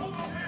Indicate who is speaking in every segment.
Speaker 1: Praise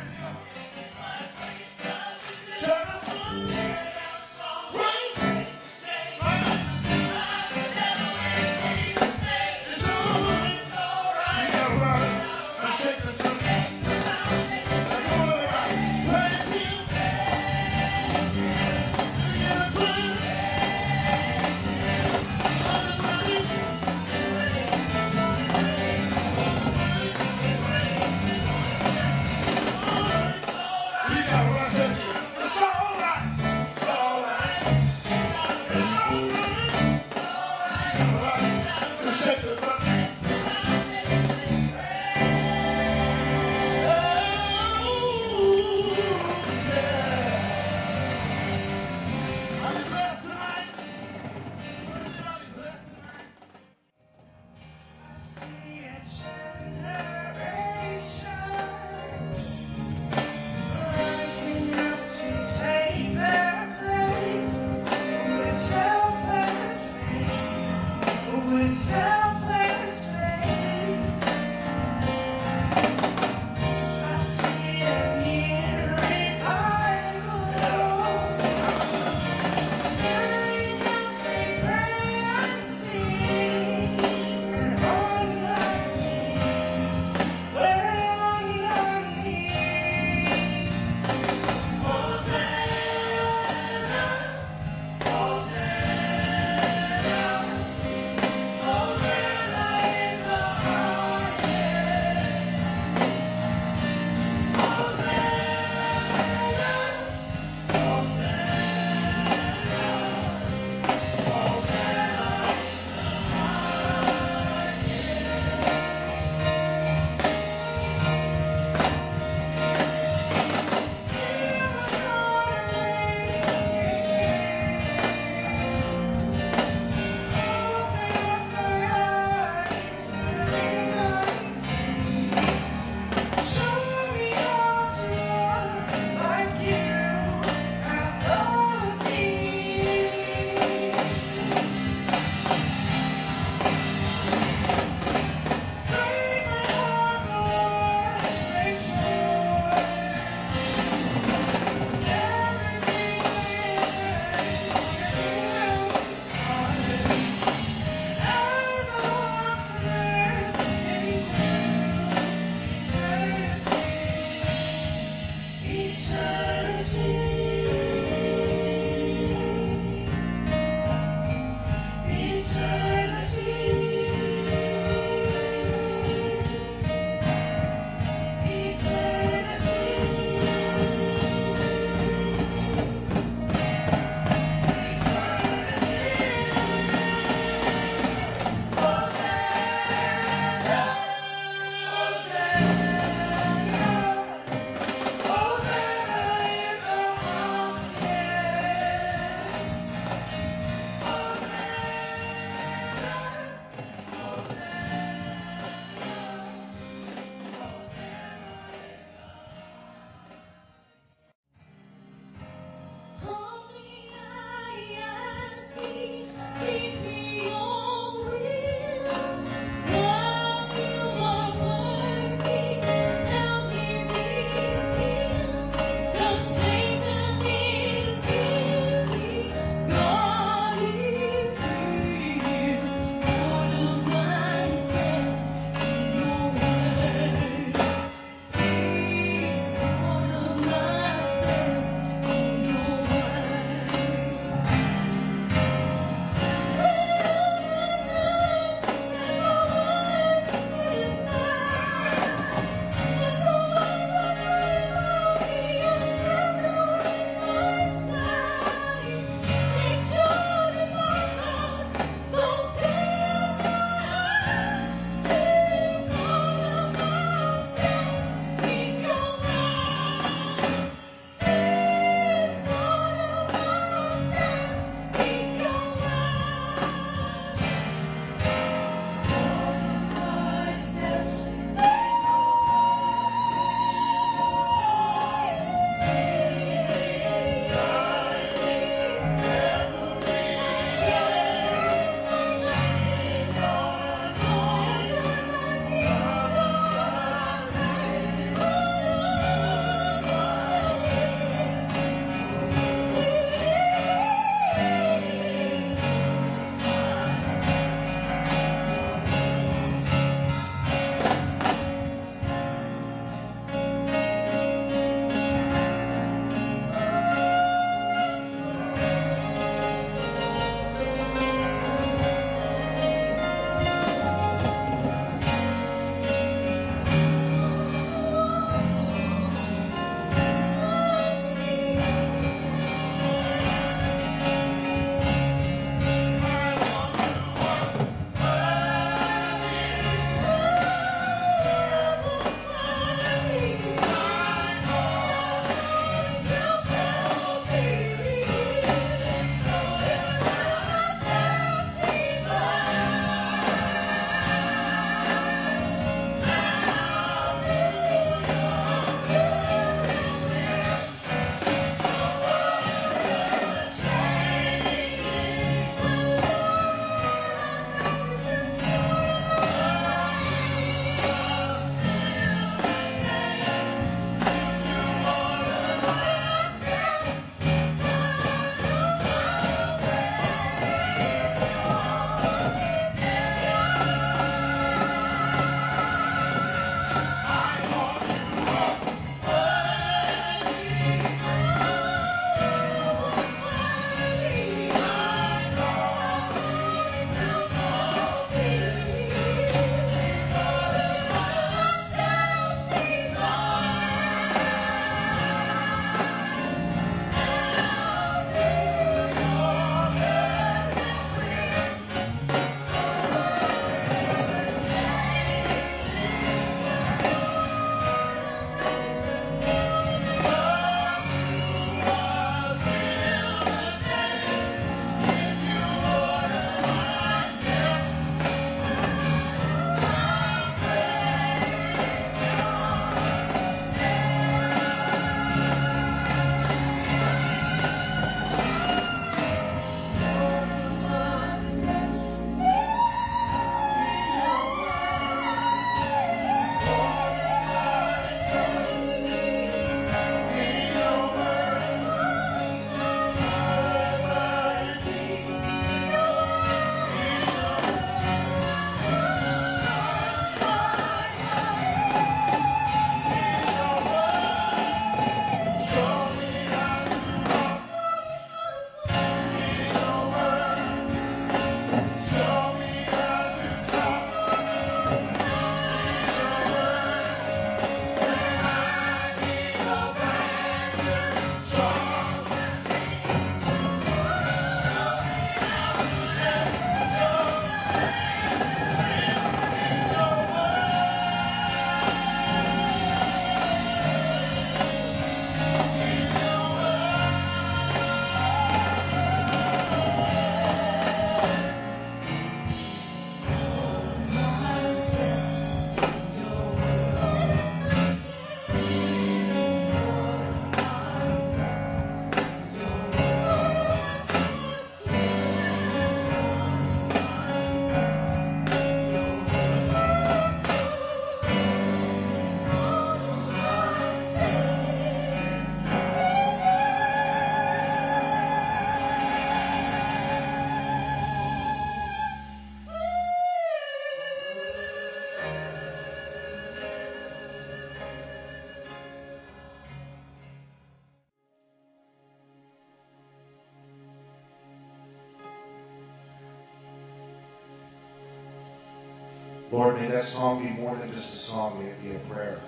Speaker 2: Lord, may that song be more than just a song, may it be a prayer.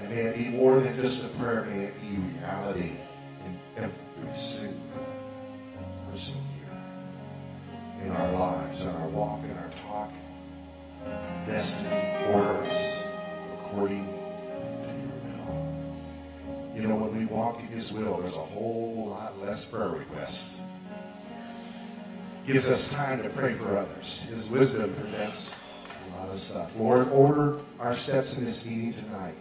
Speaker 2: And may it be more than just a prayer, may it be reality in every single person here. In our lives, in our walk, in our talk. Destiny, order us according to your will. You know, when we walk in his will, there's a whole lot less prayer requests. Gives us time to pray for others. His wisdom prevents lot of stuff. Uh, Lord, order our steps in this meeting tonight.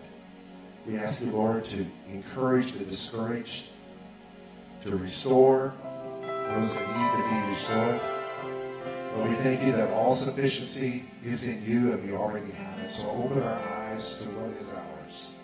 Speaker 2: We ask you, Lord, to encourage the discouraged, to restore those that need to be restored. But we thank you that all sufficiency is in you and we already have it. So open our eyes to what is ours.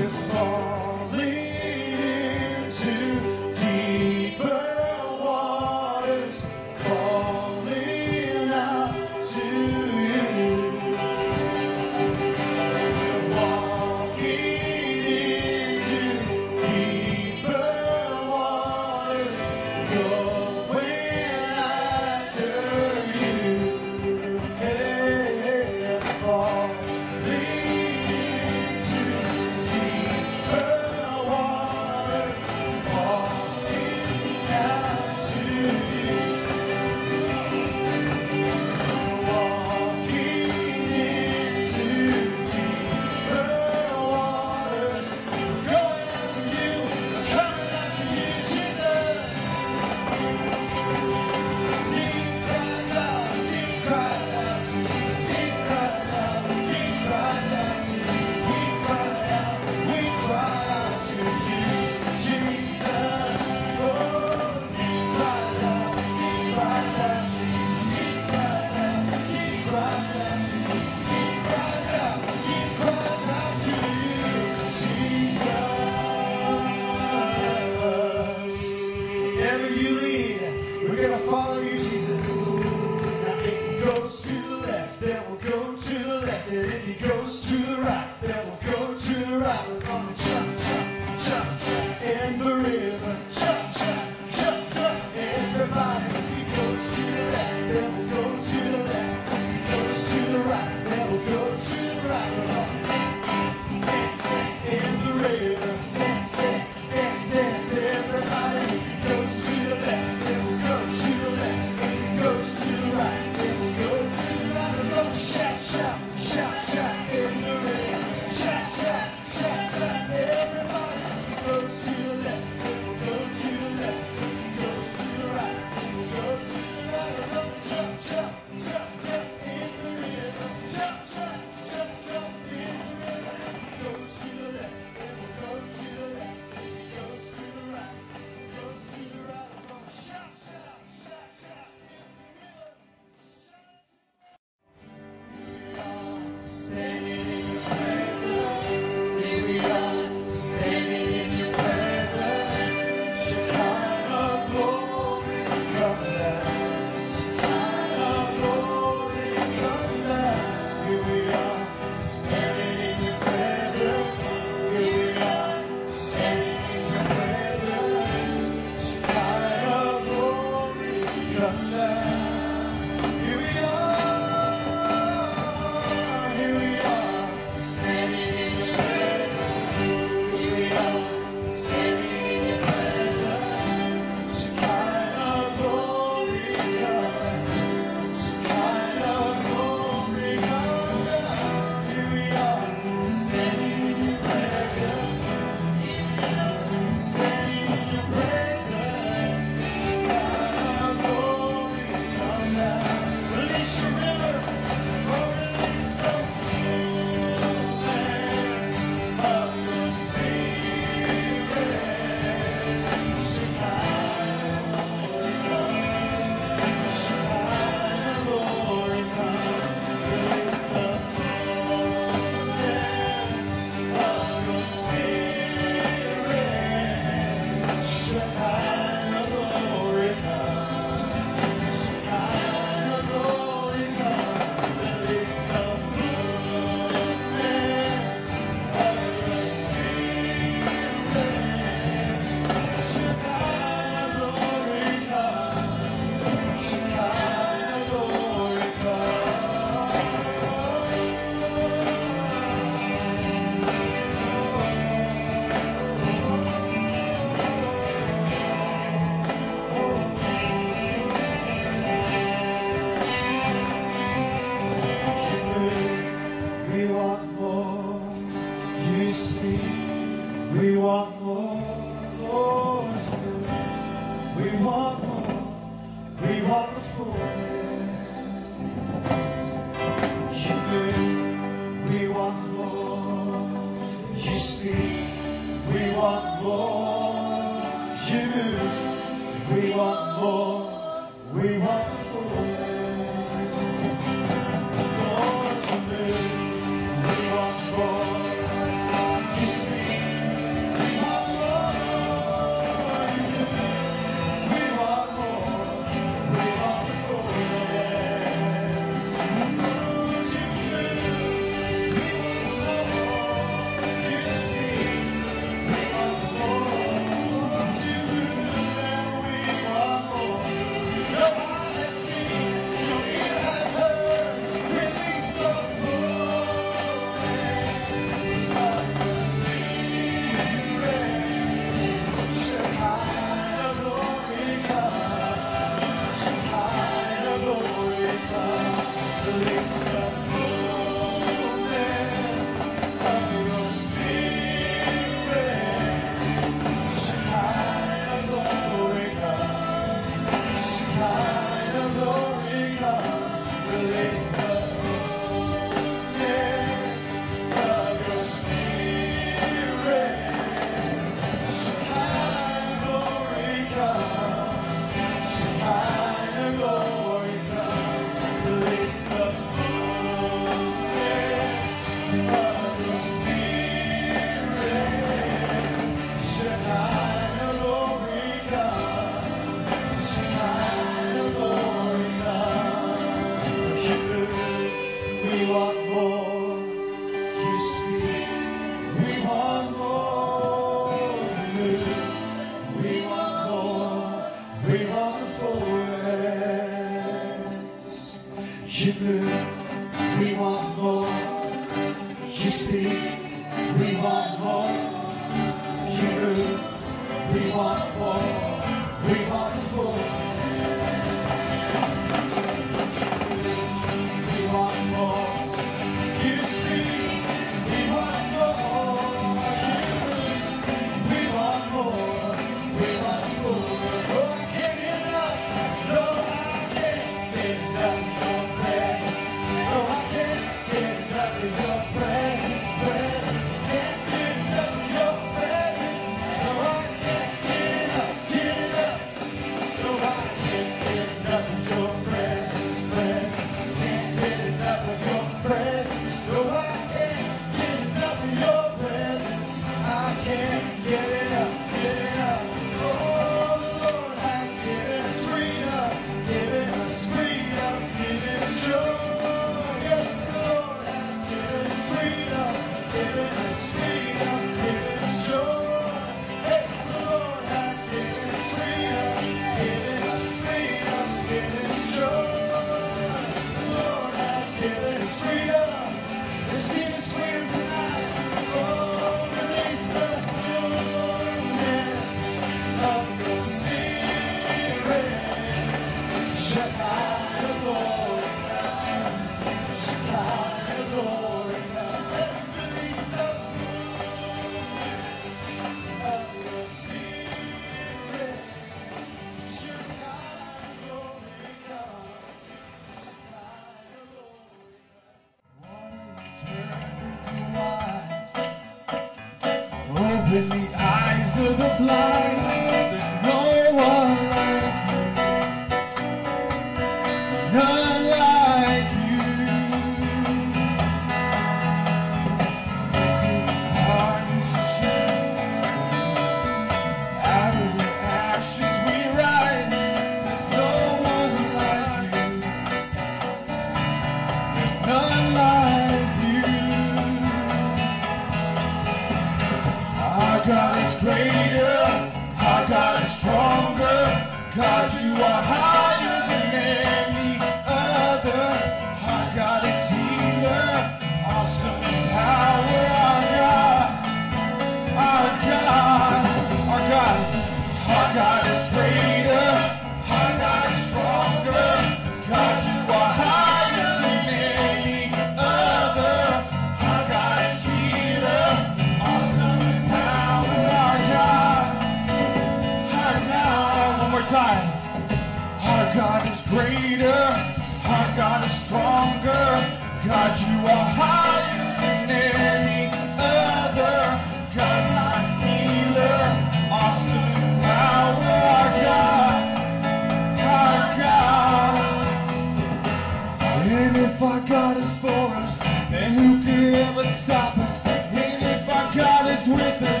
Speaker 3: with
Speaker 4: us.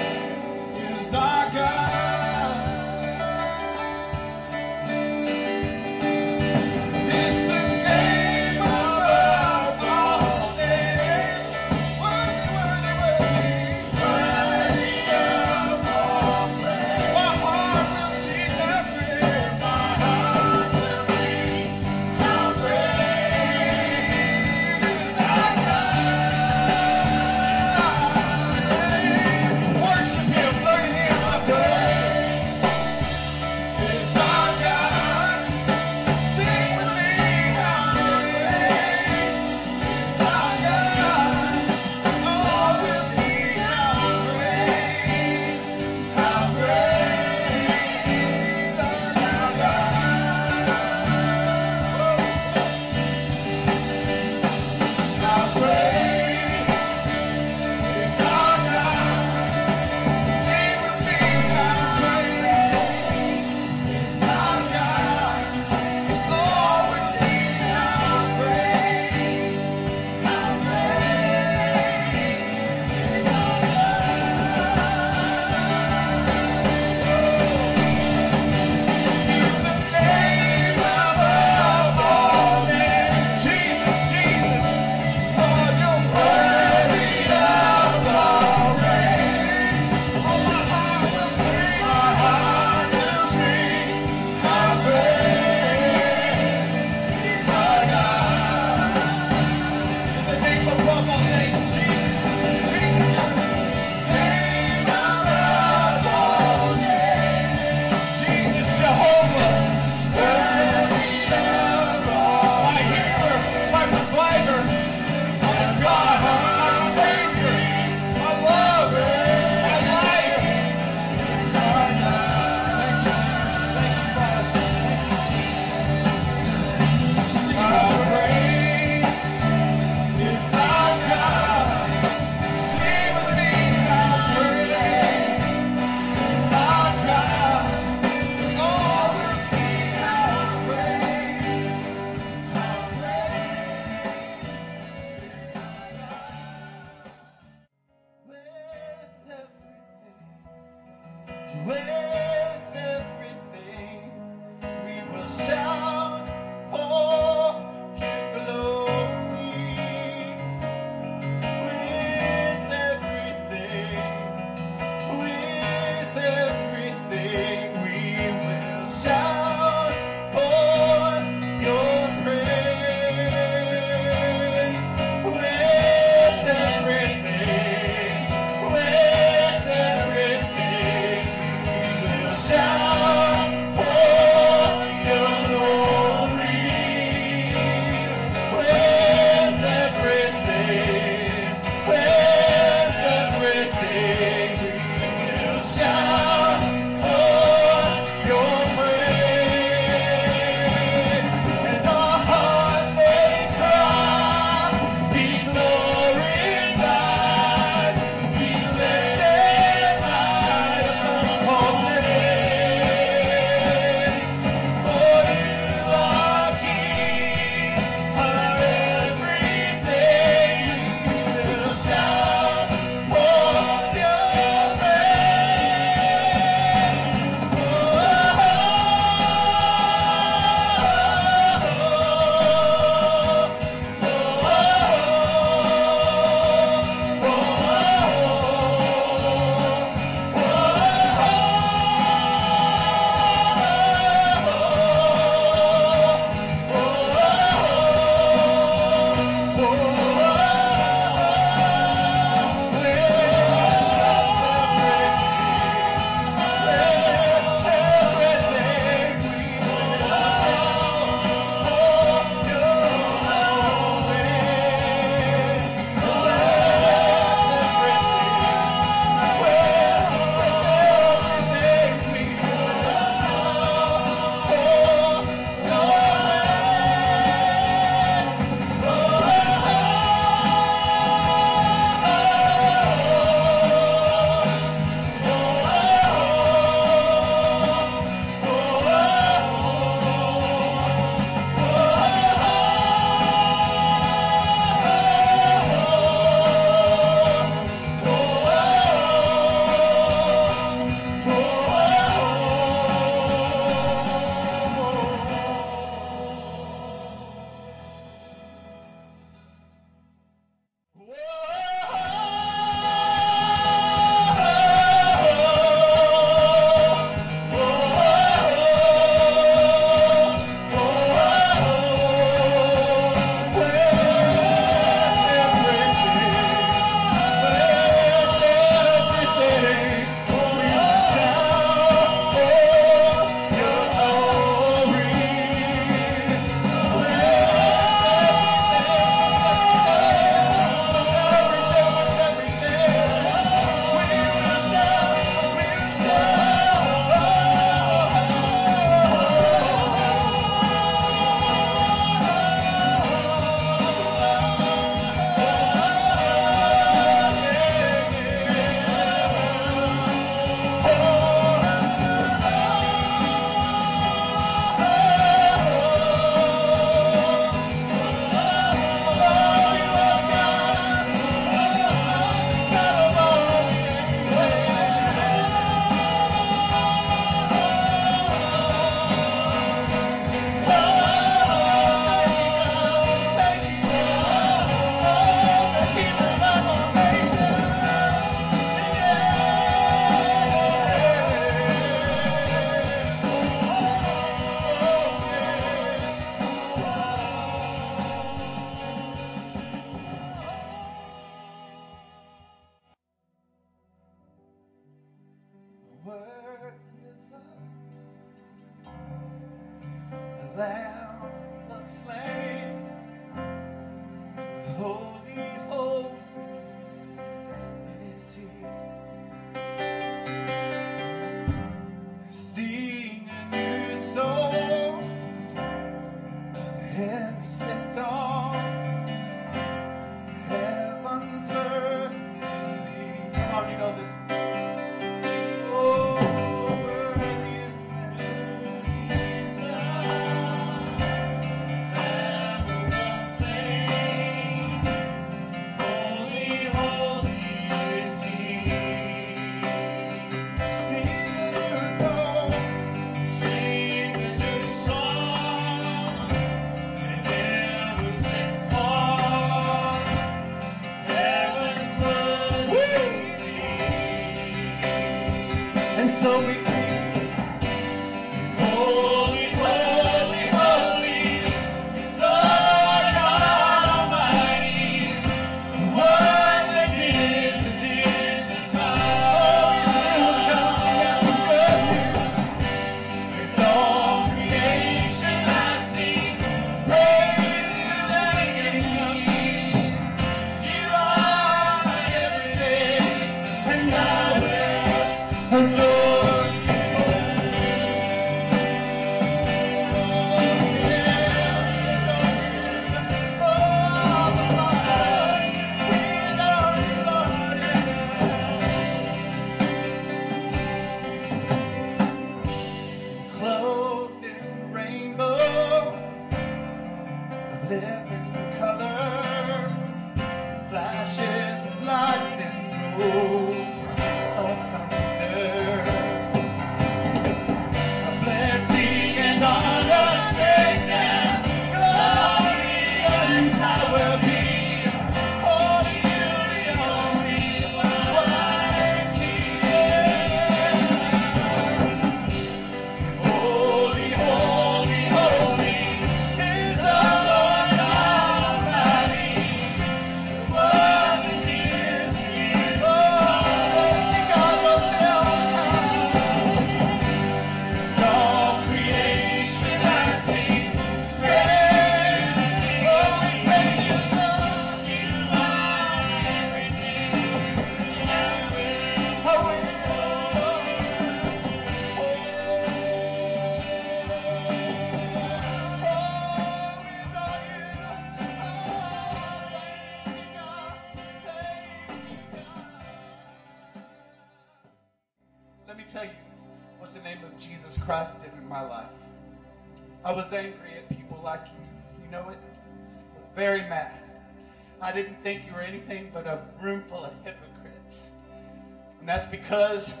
Speaker 4: And
Speaker 5: that's because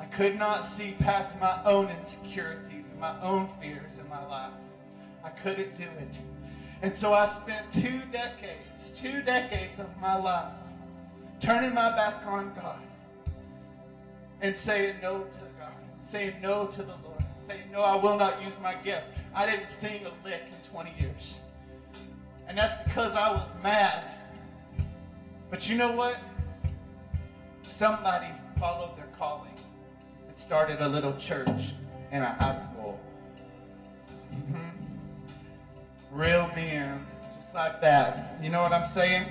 Speaker 5: I could not see past my own insecurities and my own fears in my life. I couldn't do it. And so I spent two decades, two decades of my life turning my back on God and saying no to God, saying no to the Lord, saying no, I will not use my gift. I didn't sing a lick in 20 years. And that's because I was mad. But you know what? Somebody followed their calling and started a little church in a high school. Mhm. Real men, just like that. You know what I'm saying?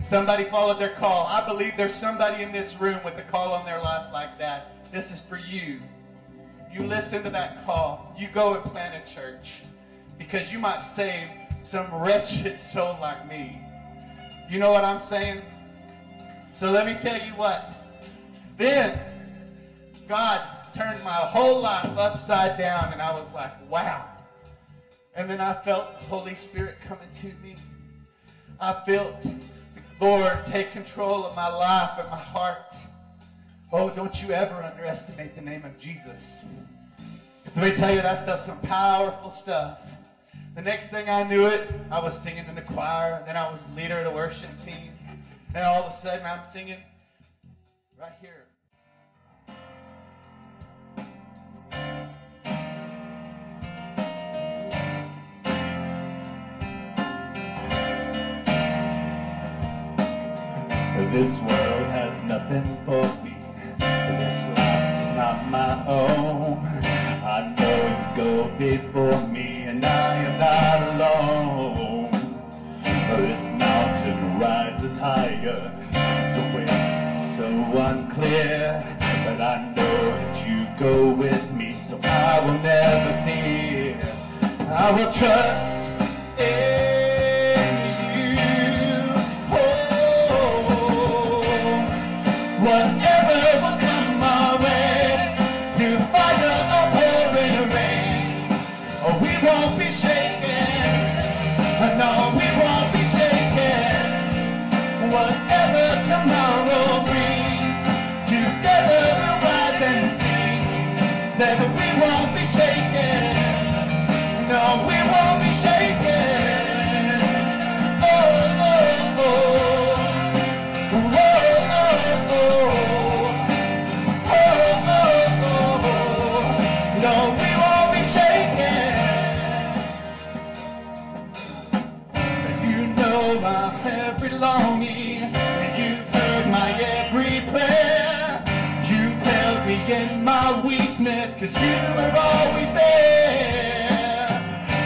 Speaker 5: Somebody followed their call. I believe there's somebody in this room with a call on their life like that. This is for you. You listen to that call. You go and plant a church because you might save some wretched soul like me. You know what I'm saying? So let me tell you what. Then God turned my whole life upside down, and I was like, wow. And then I felt the Holy Spirit coming to me. I felt the Lord take control of my life and my heart. Oh, don't you ever underestimate the name of Jesus. So let me tell you, that stuff's some powerful stuff. The next thing I knew it, I was singing in the choir, and then I was leader of the worship team. And all of a sudden, I'm singing right here. This world has nothing for me. This life is not my own. I know you go before me, and I am not alone. Unclear, but I know that you go with me, so I will never fear. I will trust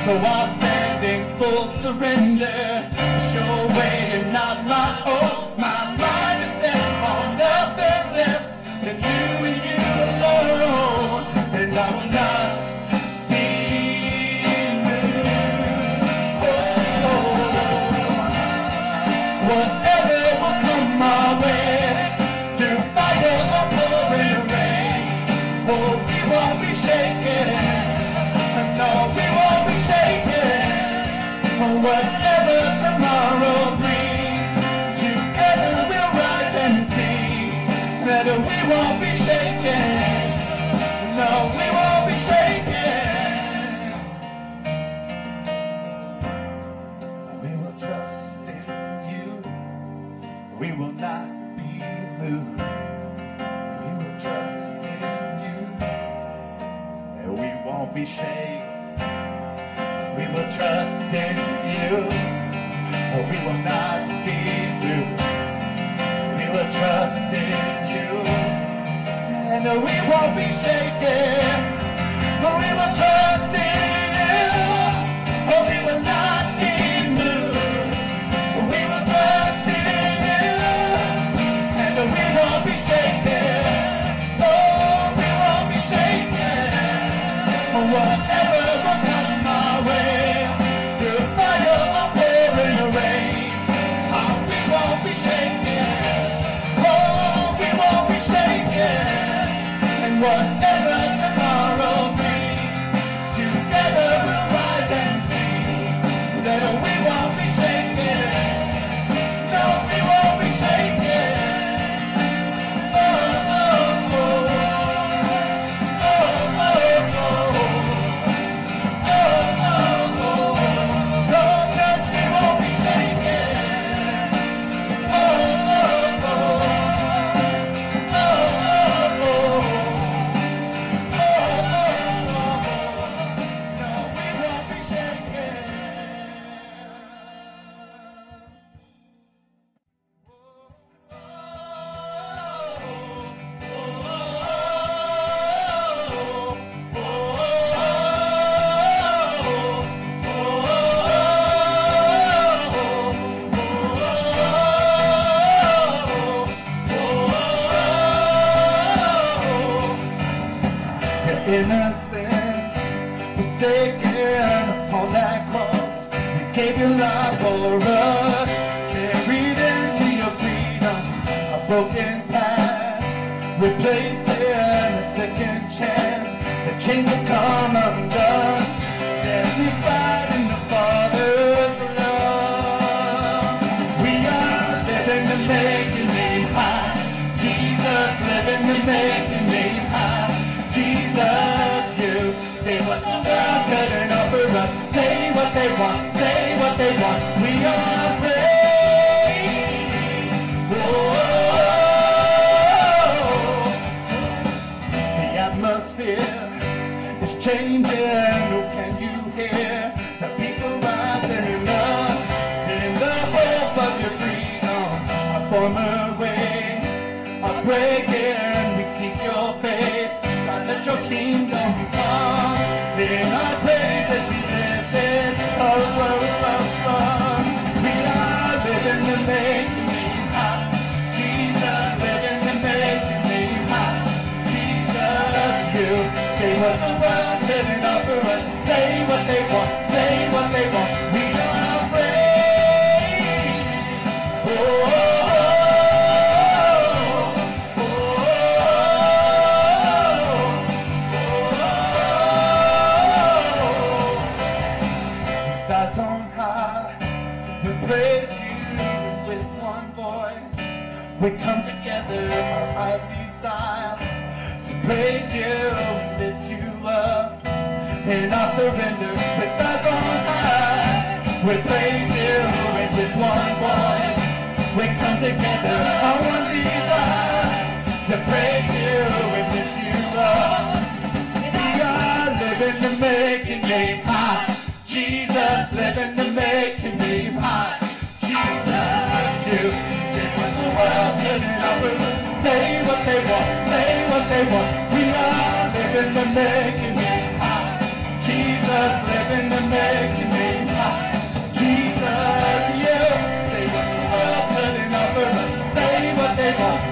Speaker 5: For while standing full surrender, show way and not my own. shame. We will trust in you, or we will not be blue. We will trust in you, and we won't be shaken. But we will trust in Chain will come undone Justified in the Father's love. We are living to make making name high. Jesus living to make making name high. Jesus you Say what the world couldn't offer us. Say what they want Say what they want. We are former ways are breaking. We seek your face. God, let your kingdom come. In our place as we live in a world of fun, we are living and making it hot. Jesus, living and making it hot. Jesus, you gave us a world living up for us. Say what they want. replace you with this one voice. We come together on one desire to praise you with this new love. We are living to make your name high. Jesus, living to make your name high. Jesus, you give us the world in our room. Say what they want, say what they want. We are living to make You name high. Jesus, living to make your れた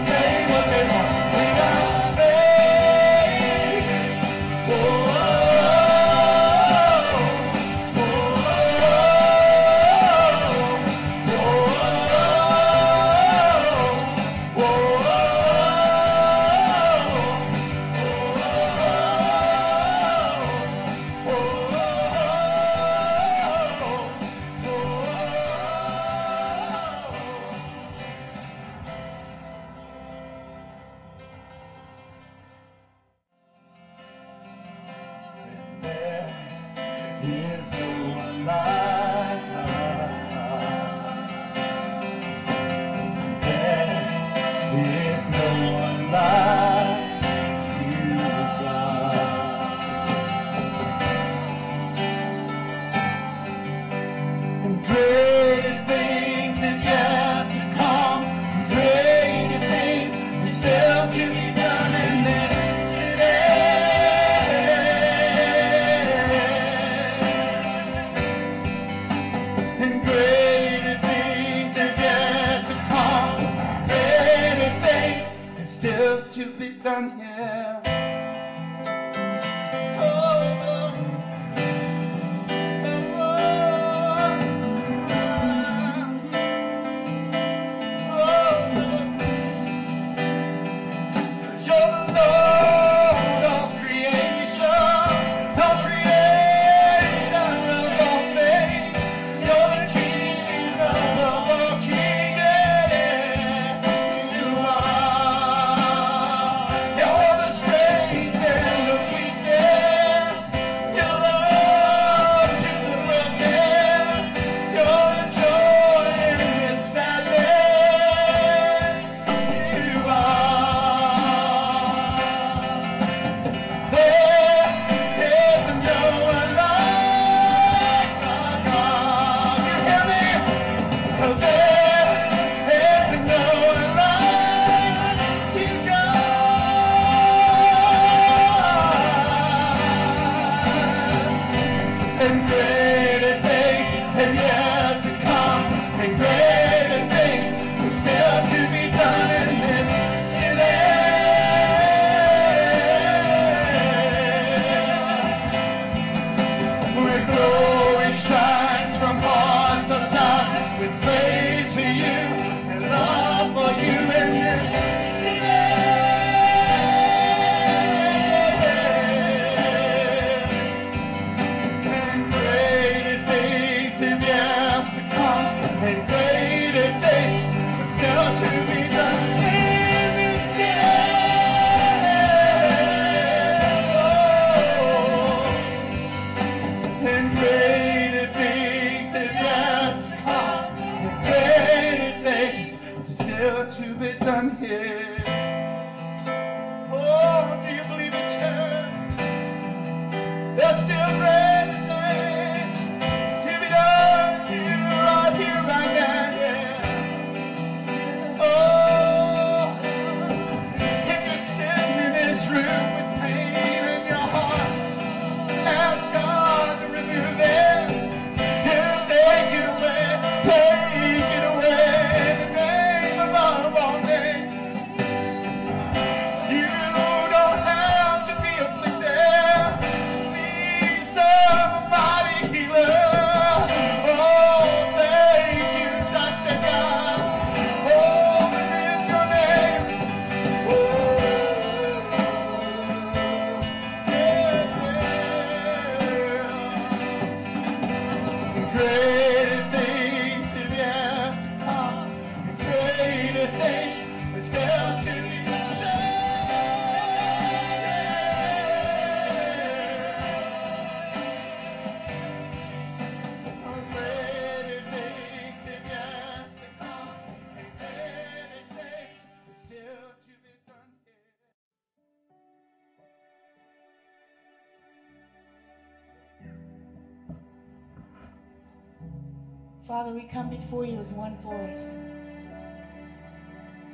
Speaker 6: Father, we come before you as one voice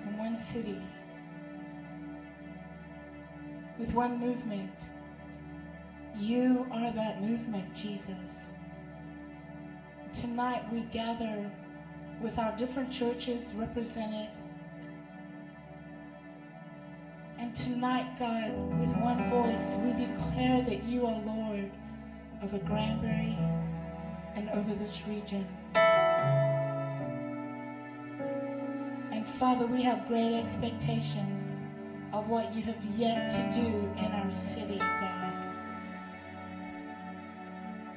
Speaker 6: in one city with one movement. You are that movement, Jesus. Tonight we gather with our different churches represented. And tonight, God, with one voice, we declare that you are Lord over Granbury and over this region. Father, we have great expectations of what you have yet to do in our city, God.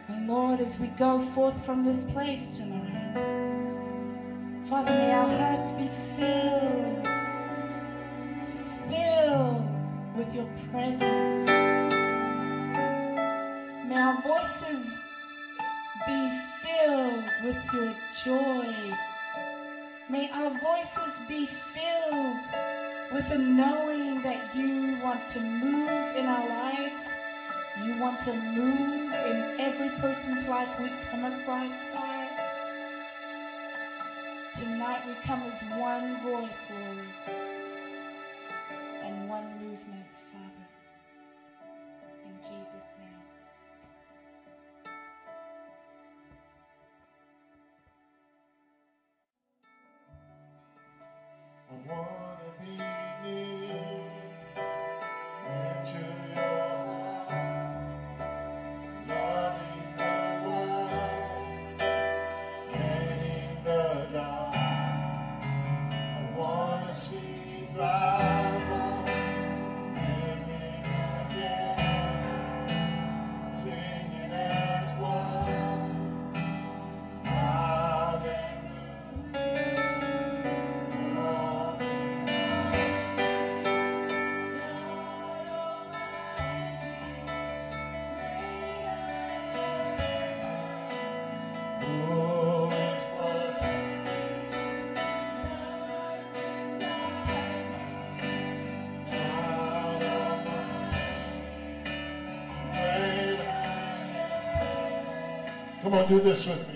Speaker 6: And Lord, as we go forth from this place tonight, Father, may our hearts be filled, filled with your presence. May our voices be filled with your joy. May our voices be filled with the knowing that you want to move in our lives. You want to move in every person's life we come across, God. Tonight we come as one voice, Lord,
Speaker 2: I Come on, do this with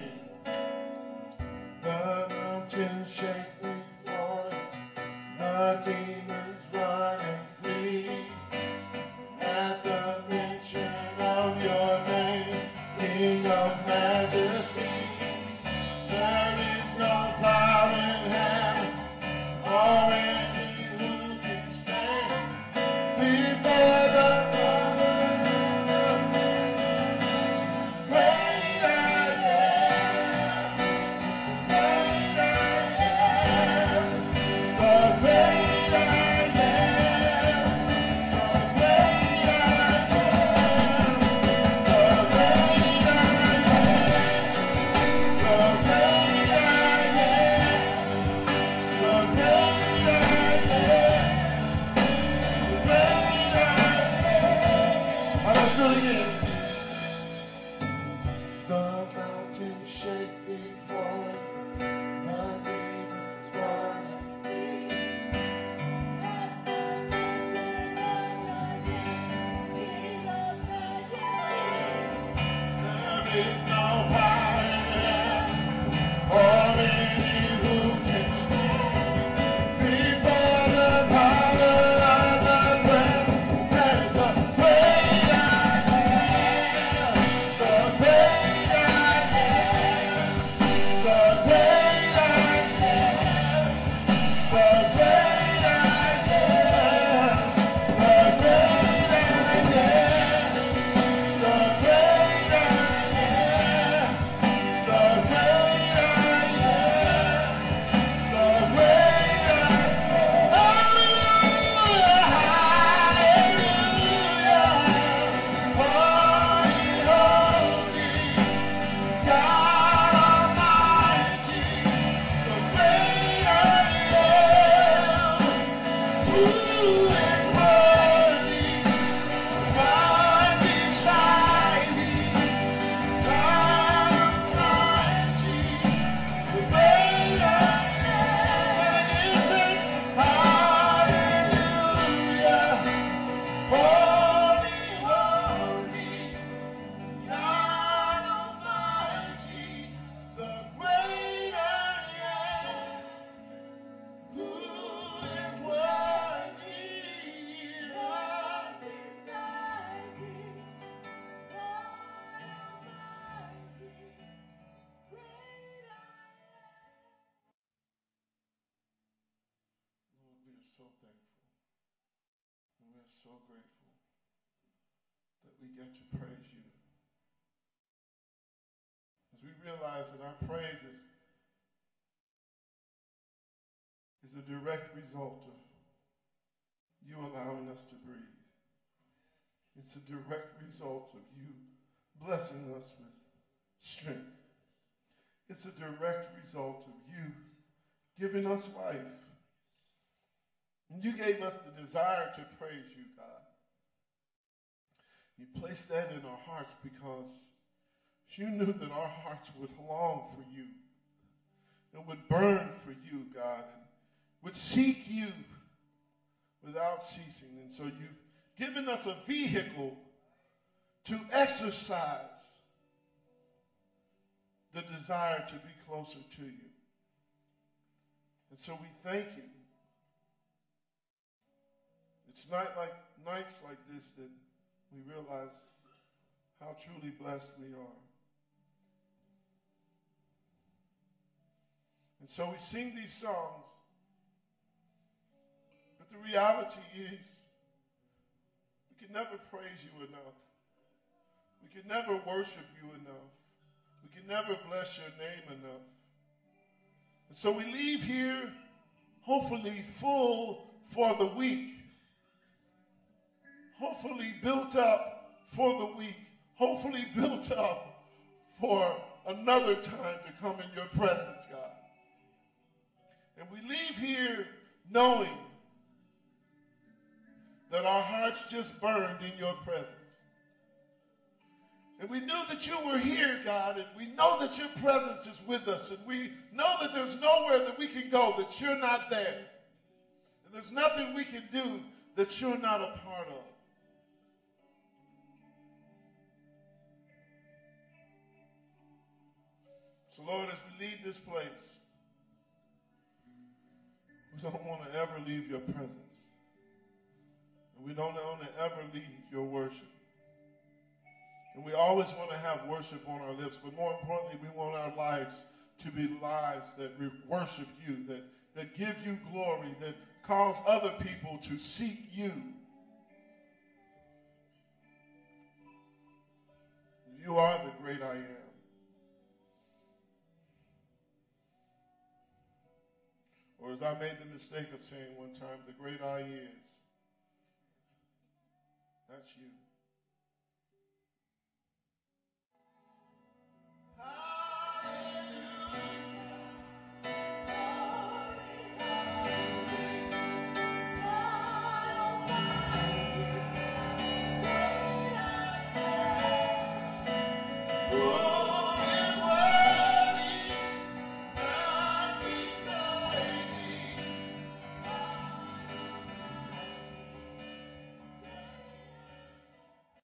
Speaker 2: realize our praises is, is a direct result of you allowing us to breathe. It's a direct result of you blessing us with strength. It's a direct result of you giving us life. And you gave us the desire to praise you, God. You placed that in our hearts because you knew that our hearts would long for you and would burn for you, God, and would seek you without ceasing. And so you've given us a vehicle to exercise the desire to be closer to you. And so we thank you. It's not like nights like this that we realize how truly blessed we are. And so we sing these songs, but the reality is we can never praise you enough. We can never worship you enough. We can never bless your name enough. And so we leave here hopefully full for the week. Hopefully built up for the week. Hopefully built up for another time to come in your presence, God. And we leave here knowing that our hearts just burned in your presence. And we knew that you were here, God, and we know that your presence is with us, and we know that there's nowhere that we can go that you're not there. And there's nothing we can do that you're not a part of. So, Lord, as we leave this place, we don't want to ever leave your presence. And we don't want to ever leave your worship. And we always want to have worship on our lips, but more importantly, we want our lives to be lives that worship you, that, that give you glory, that cause other people to seek you. You are the great I am. Or as I made the mistake of saying one time, the great I is. That's you.